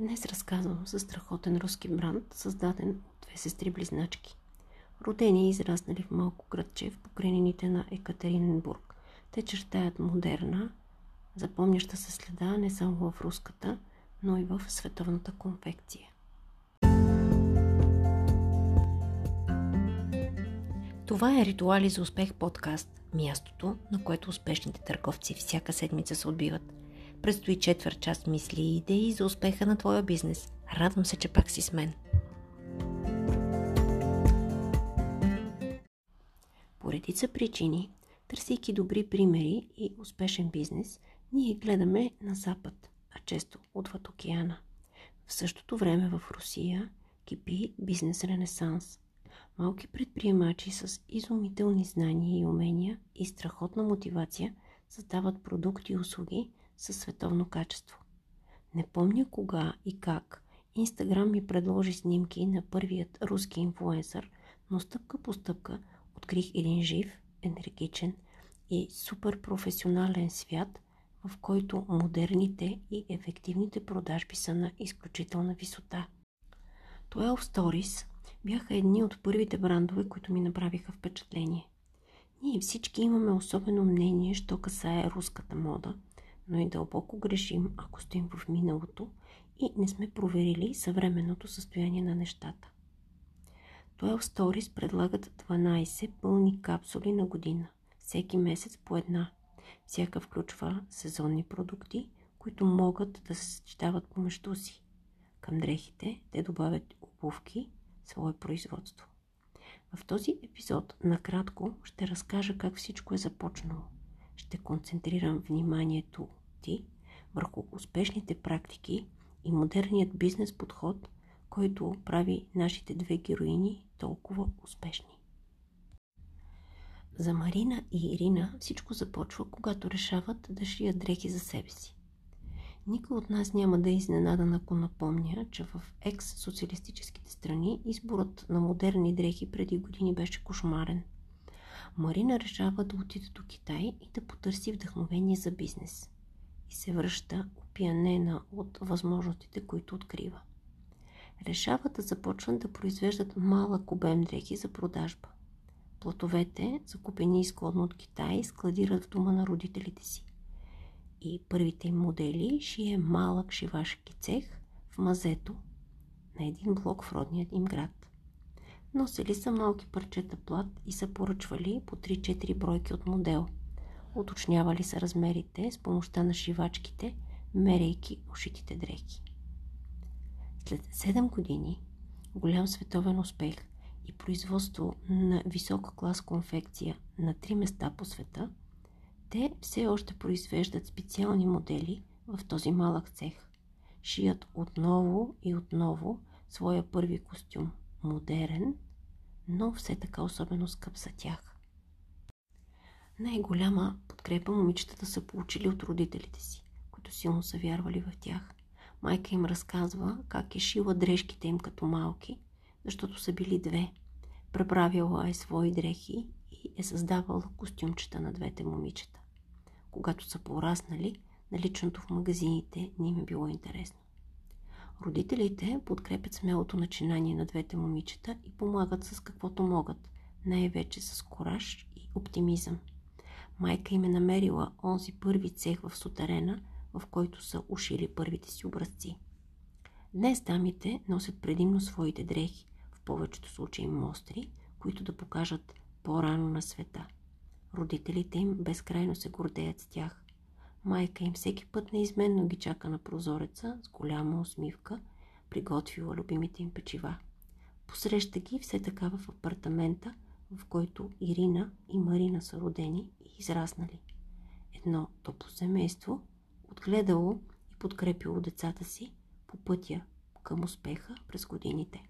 Днес разказвам за страхотен руски бранд, създаден от две сестри-близначки. Родени и израснали в малко градче в покрайнините на Екатериненбург. Те чертаят модерна, запомняща се следа не само в руската, но и в световната конфекция. Това е Ритуали за успех подкаст, мястото, на което успешните търговци всяка седмица се отбиват – Предстои четвърт част мисли и идеи за успеха на твоя бизнес. Радвам се, че пак си с мен. По редица причини, търсейки добри примери и успешен бизнес, ние гледаме на запад, а често отвъд океана. В същото време в Русия кипи бизнес ренесанс. Малки предприемачи с изумителни знания и умения и страхотна мотивация създават продукти и услуги, със световно качество. Не помня кога и как Инстаграм ми предложи снимки на първият руски инфлуенсър, но стъпка по стъпка открих един жив, енергичен и супер професионален свят, в който модерните и ефективните продажби са на изключителна висота. 12 Stories бяха едни от първите брандове, които ми направиха впечатление. Ние всички имаме особено мнение, що касае руската мода – но и дълбоко грешим, ако стоим в миналото и не сме проверили съвременното състояние на нещата. 12 Stories предлагат 12 пълни капсули на година, всеки месец по една. Всяка включва сезонни продукти, които могат да се съчетават помежду си. Към дрехите те добавят обувки, свое производство. В този епизод накратко ще разкажа как всичко е започнало ще концентрирам вниманието ти върху успешните практики и модерният бизнес подход, който прави нашите две героини толкова успешни. За Марина и Ирина всичко започва, когато решават да шият дрехи за себе си. Никой от нас няма да е изненадан, ако напомня, че в екс-социалистическите страни изборът на модерни дрехи преди години беше кошмарен – Марина решава да отиде до Китай и да потърси вдъхновение за бизнес. И се връща опиянена от възможностите, които открива. Решава да започнат да произвеждат малък обем дрехи за продажба. Платовете, закупени изкладно от Китай, складират в дома на родителите си. И първите им модели шие малък шивашки цех в мазето на един блок в родният им град. Носили са малки парчета плат и са поръчвали по 3-4 бройки от модел. Уточнявали са размерите с помощта на шивачките, мерейки ушитите дрехи. След 7 години голям световен успех и производство на висока клас конфекция на три места по света, те все още произвеждат специални модели в този малък цех. Шият отново и отново своя първи костюм. Модерен, но все така особено скъп за тях. Най-голяма подкрепа момичетата са получили от родителите си, които силно са вярвали в тях. Майка им разказва как е шила дрежките им като малки, защото са били две. Преправила е свои дрехи и е създавала костюмчета на двете момичета. Когато са пораснали, наличното в магазините не им е било интересно. Родителите подкрепят смелото начинание на двете момичета и помагат с каквото могат, най-вече с кораж и оптимизъм. Майка им е намерила онзи първи цех в сутерена, в който са ушили първите си образци. Днес дамите носят предимно своите дрехи, в повечето случаи мостри, които да покажат по-рано на света. Родителите им безкрайно се гордеят с тях. Майка им всеки път неизменно ги чака на прозореца с голяма усмивка, приготвила любимите им печива. Посреща ги все така в апартамента, в който Ирина и Марина са родени и израснали. Едно топло семейство, отгледало и подкрепило децата си по пътя към успеха през годините.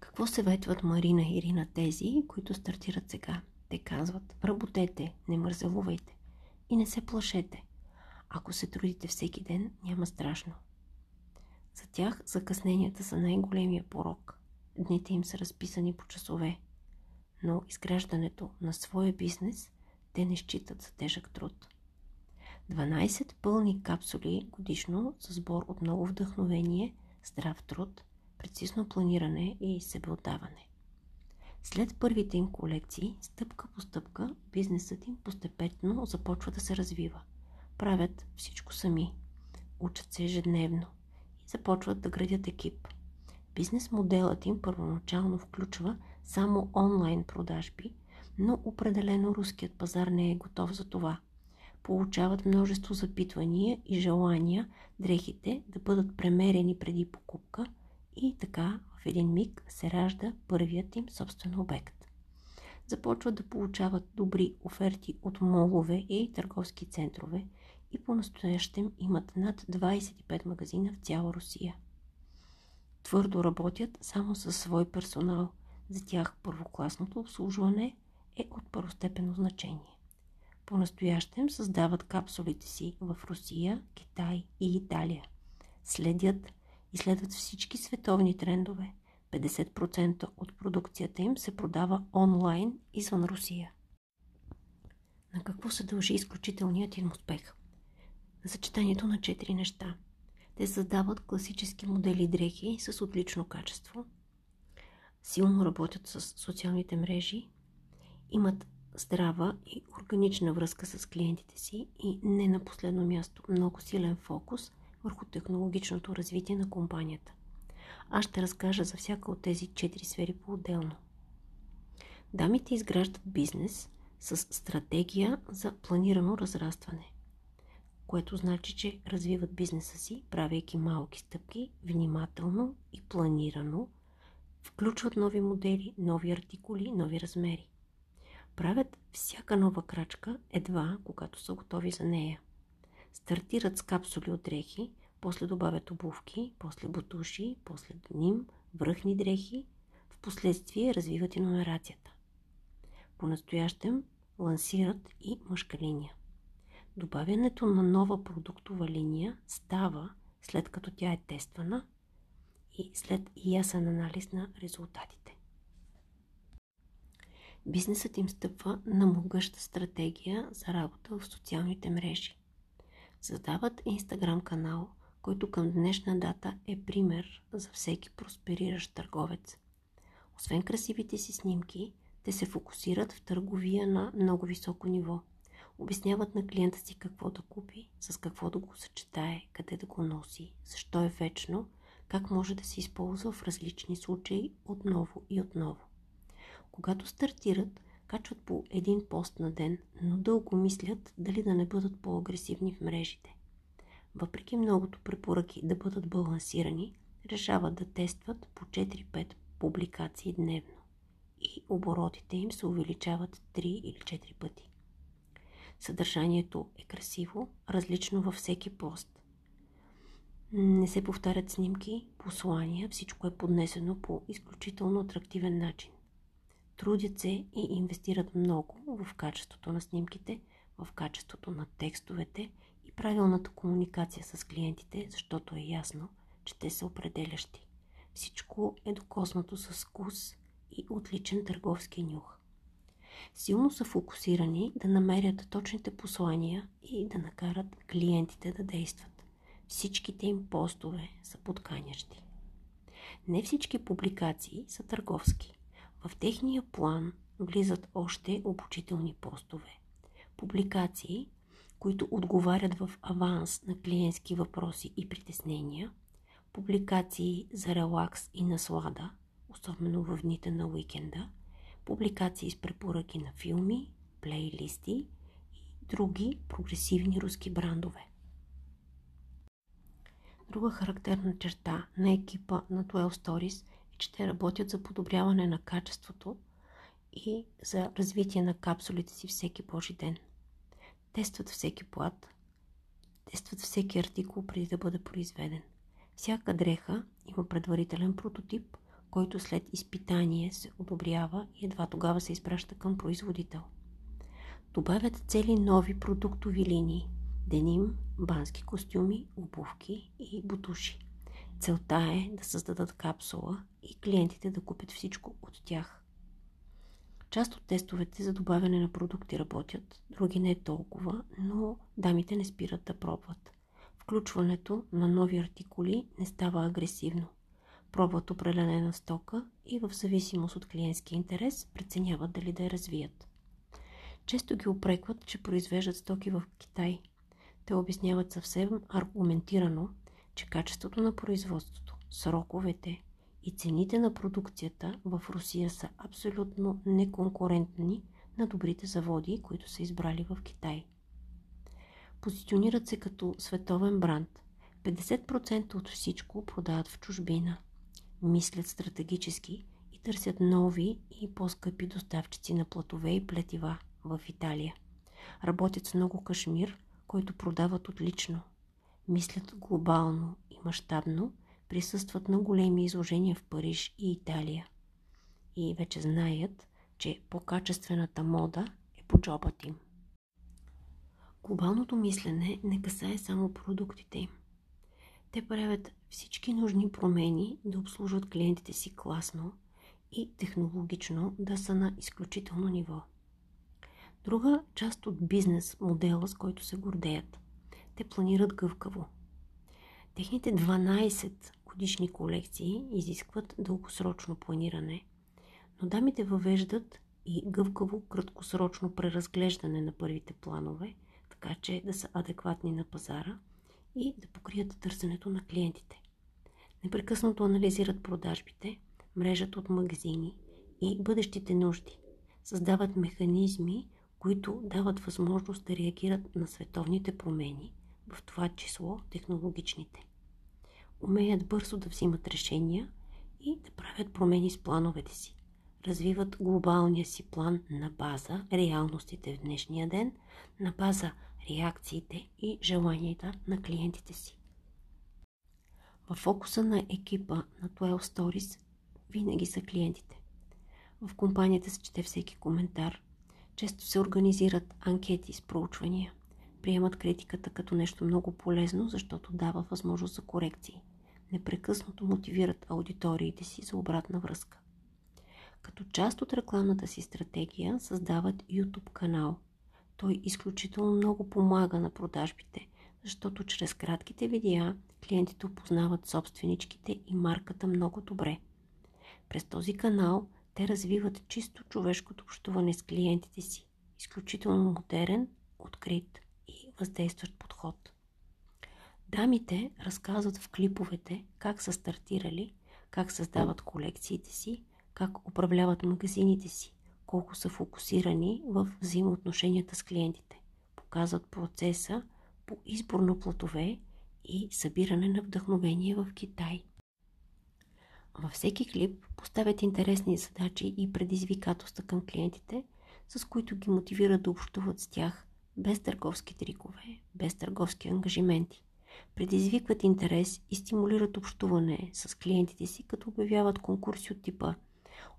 Какво съветват Марина и Ирина тези, които стартират сега? Те казват, работете, не мързелувайте. И не се плашете. Ако се трудите всеки ден, няма страшно. За тях закъсненията са най-големия порок. Дните им са разписани по часове. Но изграждането на своя бизнес те не считат за тежък труд. 12 пълни капсули годишно за сбор от много вдъхновение, здрав труд, прецизно планиране и себеотдаване. След първите им колекции, стъпка по стъпка, бизнесът им постепенно започва да се развива. Правят всичко сами. Учат се ежедневно и започват да градят екип. Бизнес моделът им първоначално включва само онлайн продажби, но определено руският пазар не е готов за това. Получават множество запитвания и желания дрехите да бъдат премерени преди покупка и така в един миг се ражда първият им собствен обект. Започват да получават добри оферти от молове и търговски центрове и по-настоящем имат над 25 магазина в цяла Русия. Твърдо работят само със свой персонал. За тях първокласното обслужване е от първостепенно значение. По-настоящем създават капсулите си в Русия, Китай и Италия. Следят и следват всички световни трендове. 50% от продукцията им се продава онлайн извън Русия. На какво се дължи изключителният им успех? Съчетанието на четири неща. Те създават класически модели дрехи с отлично качество, силно работят с социалните мрежи, имат здрава и органична връзка с клиентите си и не на последно място много силен фокус върху технологичното развитие на компанията. Аз ще разкажа за всяка от тези четири сфери по-отделно. Дамите изграждат бизнес с стратегия за планирано разрастване, което значи, че развиват бизнеса си, правейки малки стъпки, внимателно и планирано, включват нови модели, нови артикули, нови размери. Правят всяка нова крачка едва, когато са готови за нея. Стартират с капсули от дрехи, после добавят обувки, после бутуши, после ним, връхни дрехи, в последствие развиват и номерацията. По-настоящем лансират и мъжка линия. Добавянето на нова продуктова линия става след като тя е тествана и след ясен анализ на резултатите. Бизнесът им стъпва на могъща стратегия за работа в социалните мрежи. Създават Инстаграм канал, който към днешна дата е пример за всеки проспериращ търговец. Освен красивите си снимки, те се фокусират в търговия на много високо ниво. Обясняват на клиента си какво да купи, с какво да го съчетае, къде да го носи, защо е вечно, как може да се използва в различни случаи отново и отново. Когато стартират, качват по един пост на ден, но дълго мислят дали да не бъдат по-агресивни в мрежите. Въпреки многото препоръки да бъдат балансирани, решават да тестват по 4-5 публикации дневно и оборотите им се увеличават 3 или 4 пъти. Съдържанието е красиво, различно във всеки пост. Не се повтарят снимки, послания, всичко е поднесено по изключително атрактивен начин. Трудят се и инвестират много в качеството на снимките, в качеството на текстовете и правилната комуникация с клиентите, защото е ясно, че те са определящи. Всичко е докоснато с вкус и отличен търговски нюх. Силно са фокусирани да намерят точните послания и да накарат клиентите да действат. Всичките им постове са подканящи. Не всички публикации са търговски. В техния план влизат още обучителни постове. Публикации, които отговарят в аванс на клиентски въпроси и притеснения, публикации за релакс и наслада, особено в дните на уикенда, публикации с препоръки на филми, плейлисти и други прогресивни руски брандове. Друга характерна черта на екипа на 12 Stories и че те работят за подобряване на качеството и за развитие на капсулите си всеки Божи ден. Тестват всеки плат, тестват всеки артикул преди да бъде произведен. Всяка дреха има предварителен прототип, който след изпитание се одобрява и едва тогава се изпраща към производител. Добавят цели нови продуктови линии – деним, бански костюми, обувки и бутуши. Целта е да създадат капсула и клиентите да купят всичко от тях. Част от тестовете за добавяне на продукти работят, други не толкова, но дамите не спират да пробват. Включването на нови артикули не става агресивно. Пробват определена стока и в зависимост от клиентския интерес преценяват дали да я развият. Често ги опрекват, че произвеждат стоки в Китай. Те обясняват съвсем аргументирано, че качеството на производството, сроковете и цените на продукцията в Русия са абсолютно неконкурентни на добрите заводи, които са избрали в Китай. Позиционират се като световен бранд. 50% от всичко продават в чужбина. Мислят стратегически и търсят нови и по-скъпи доставчици на платове и плетива в Италия. Работят с много кашмир, който продават отлично. Мислят глобално и мащабно, присъстват на големи изложения в Париж и Италия. И вече знаят, че по-качествената мода е по джобът им. Глобалното мислене не касае само продуктите им. Те правят всички нужни промени да обслужват клиентите си класно и технологично да са на изключително ниво. Друга част от бизнес модела, с който се гордеят. Те планират гъвкаво. Техните 12 годишни колекции изискват дългосрочно планиране, но дамите въвеждат и гъвкаво краткосрочно преразглеждане на първите планове, така че да са адекватни на пазара и да покрият търсенето на клиентите. Непрекъснато анализират продажбите, мрежата от магазини и бъдещите нужди. Създават механизми, които дават възможност да реагират на световните промени, в това число технологичните. Умеят бързо да взимат решения и да правят промени с плановете си. Развиват глобалния си план на база реалностите в днешния ден, на база реакциите и желанията на клиентите си. В фокуса на екипа на 12 Stories винаги са клиентите. В компанията се чете всеки коментар. Често се организират анкети с проучвания. Приемат критиката като нещо много полезно, защото дава възможност за корекции. Непрекъснато мотивират аудиториите си за обратна връзка. Като част от рекламната си стратегия създават YouTube канал – той изключително много помага на продажбите, защото чрез кратките видеа клиентите опознават собственичките и марката много добре. През този канал те развиват чисто човешкото общуване с клиентите си. Изключително модерен, открит и въздействащ подход. Дамите разказват в клиповете как са стартирали, как създават колекциите си, как управляват магазините си, колко са фокусирани в взаимоотношенията с клиентите. Показват процеса по избор на платове и събиране на вдъхновение в Китай. Във всеки клип поставят интересни задачи и предизвикателства към клиентите, с които ги мотивират да общуват с тях без търговски трикове, без търговски ангажименти. Предизвикват интерес и стимулират общуване с клиентите си, като обявяват конкурси от типа –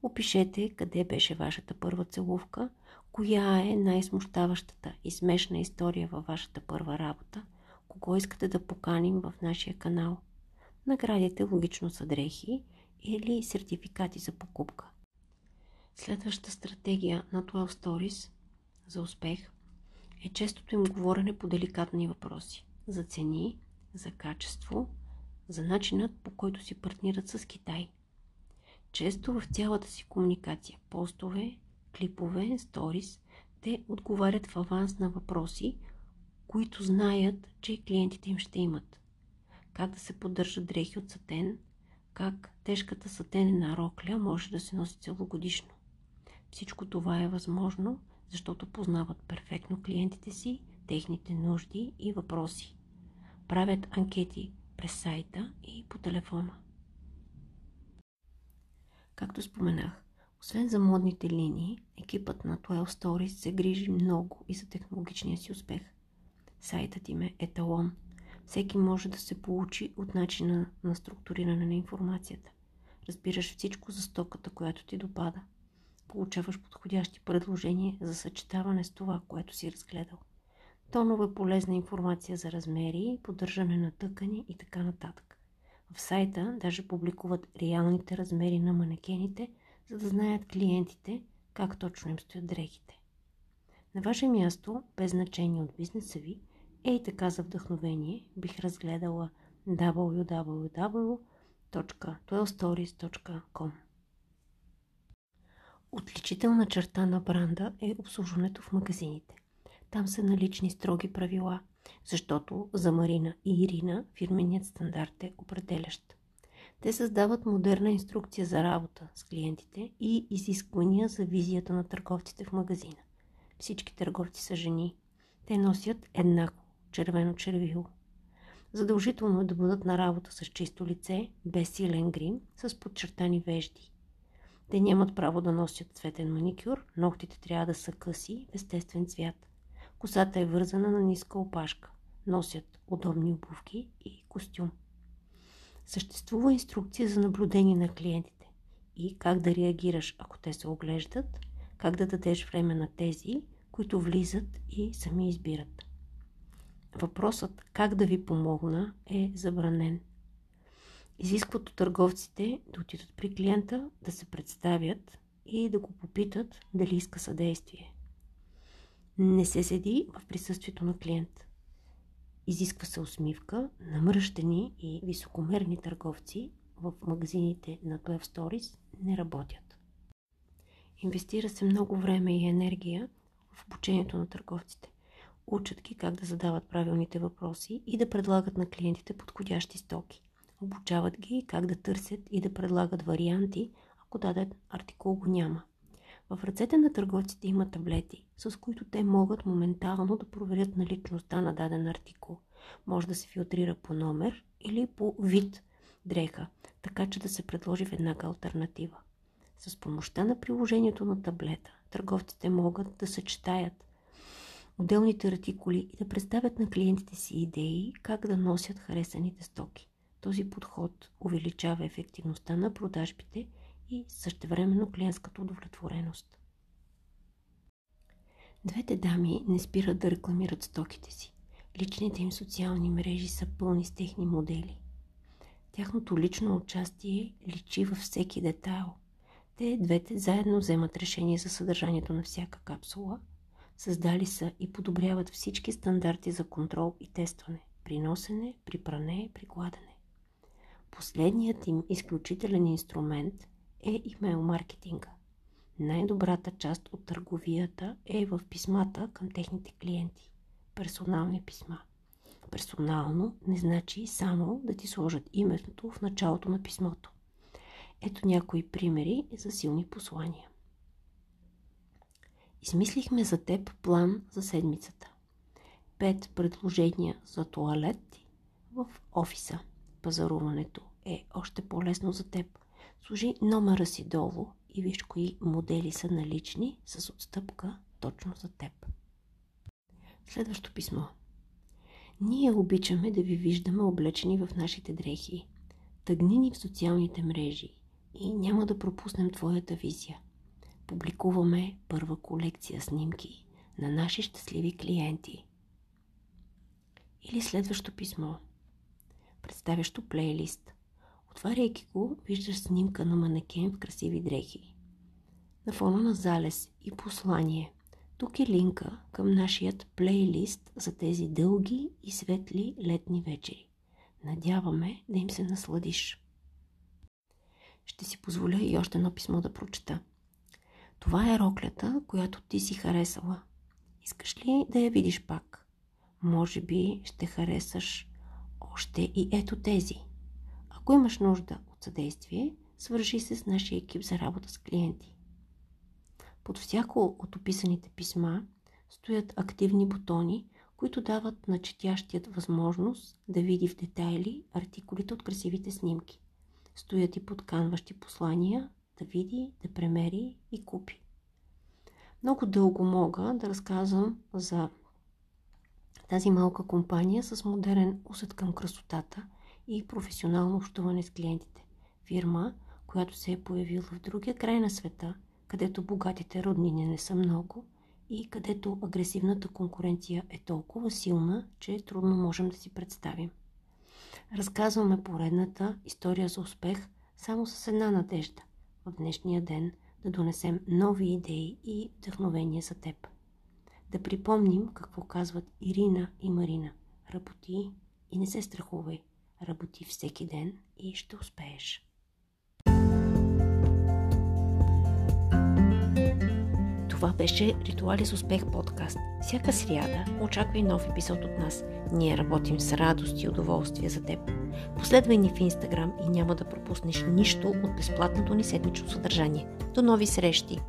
Опишете къде беше вашата първа целувка, коя е най-смущаващата и смешна история във вашата първа работа, кого искате да поканим в нашия канал. Наградите логично са дрехи или сертификати за покупка. Следващата стратегия на 12 Stories за успех е честото им говорене по деликатни въпроси. За цени, за качество, за начинът по който си партнират с Китай – често в цялата си комуникация, постове, клипове, сторис, те отговарят в аванс на въпроси, които знаят, че клиентите им ще имат. Как да се поддържат дрехи от сатен, как тежката сатенена рокля може да се носи целогодишно. Всичко това е възможно, защото познават перфектно клиентите си, техните нужди и въпроси. Правят анкети през сайта и по телефона. Както споменах, освен за модните линии, екипът на 12 Stories се грижи много и за технологичния си успех. Сайтът им е еталон. Всеки може да се получи от начина на структуриране на информацията. Разбираш всичко за стоката, която ти допада. Получаваш подходящи предложения за съчетаване с това, което си разгледал. Тонове полезна информация за размери, поддържане на тъкани и така нататък. В сайта даже публикуват реалните размери на манекените, за да знаят клиентите как точно им стоят дрехите. На ваше място, без значение от бизнеса ви, е и така за вдъхновение, бих разгледала www.12stories.com Отличителна черта на бранда е обслужването в магазините. Там са налични строги правила, защото за Марина и Ирина фирменият стандарт е определящ. Те създават модерна инструкция за работа с клиентите и изисквания за визията на търговците в магазина. Всички търговци са жени. Те носят еднакво червено червило. Задължително е да бъдат на работа с чисто лице, без силен грим, с подчертани вежди. Те нямат право да носят цветен маникюр, ногтите трябва да са къси, естествен цвят. Косата е вързана на ниска опашка. Носят удобни обувки и костюм. Съществува инструкция за наблюдение на клиентите и как да реагираш, ако те се оглеждат, как да дадеш време на тези, които влизат и сами избират. Въпросът как да ви помогна е забранен. Изискват от търговците да отидат при клиента, да се представят и да го попитат дали иска съдействие. Не се седи в присъствието на клиент. Изисква се усмивка, намръщени и високомерни търговци в магазините на 12 Stories не работят. Инвестира се много време и енергия в обучението на търговците. Учат ги как да задават правилните въпроси и да предлагат на клиентите подходящи стоки. Обучават ги как да търсят и да предлагат варианти, ако даден артикул го няма. В ръцете на търговците има таблети, с които те могат моментално да проверят наличността на даден артикул. Може да се филтрира по номер или по вид дреха, така че да се предложи веднага альтернатива. С помощта на приложението на таблета, търговците могат да съчетаят отделните артикули и да представят на клиентите си идеи как да носят харесаните стоки. Този подход увеличава ефективността на продажбите и същевременно клиентската удовлетвореност. Двете дами не спират да рекламират стоките си. Личните им социални мрежи са пълни с техни модели. Тяхното лично участие личи във всеки детайл. Те двете заедно вземат решение за съдържанието на всяка капсула, създали са и подобряват всички стандарти за контрол и тестване при носене, при пране, при гладене. Последният им изключителен инструмент е имейл маркетинга. Най-добрата част от търговията е в писмата към техните клиенти. Персонални писма. Персонално не значи само да ти сложат името в началото на писмото. Ето някои примери за силни послания. Измислихме за теб план за седмицата. Пет предложения за туалет в офиса. Пазаруването е още по-лесно за теб. Служи номера си долу и виж кои модели са налични с отстъпка точно за теб. Следващо писмо. Ние обичаме да ви виждаме облечени в нашите дрехи. Тъгни ни в социалните мрежи и няма да пропуснем твоята визия. Публикуваме първа колекция снимки на наши щастливи клиенти. Или следващо писмо. Представящо плейлист. Отваряйки го, виждаш снимка на манекен в красиви дрехи. На фона на залез и послание. Тук е линка към нашият плейлист за тези дълги и светли летни вечери. Надяваме да им се насладиш. Ще си позволя и още едно писмо да прочета. Това е роклята, която ти си харесала. Искаш ли да я видиш пак? Може би ще харесаш още и ето тези. Ако имаш нужда от съдействие, свържи се с нашия екип за работа с клиенти. Под всяко от описаните писма стоят активни бутони, които дават на четящият възможност да види в детайли артикулите от красивите снимки. Стоят и подканващи послания да види, да премери и купи. Много дълго мога да разказвам за тази малка компания с модерен усет към красотата и професионално общуване с клиентите. Фирма, която се е появила в другия край на света, където богатите роднини не са много и където агресивната конкуренция е толкова силна, че трудно можем да си представим. Разказваме поредната история за успех само с една надежда – в днешния ден да донесем нови идеи и вдъхновения за теб. Да припомним какво казват Ирина и Марина. Работи и не се страхувай. Работи всеки ден и ще успееш. Това беше Ритуали с успех подкаст. Всяка сряда очаквай нов епизод от нас. Ние работим с радост и удоволствие за теб. Последвай ни в Инстаграм и няма да пропуснеш нищо от безплатното ни седмично съдържание. До нови срещи!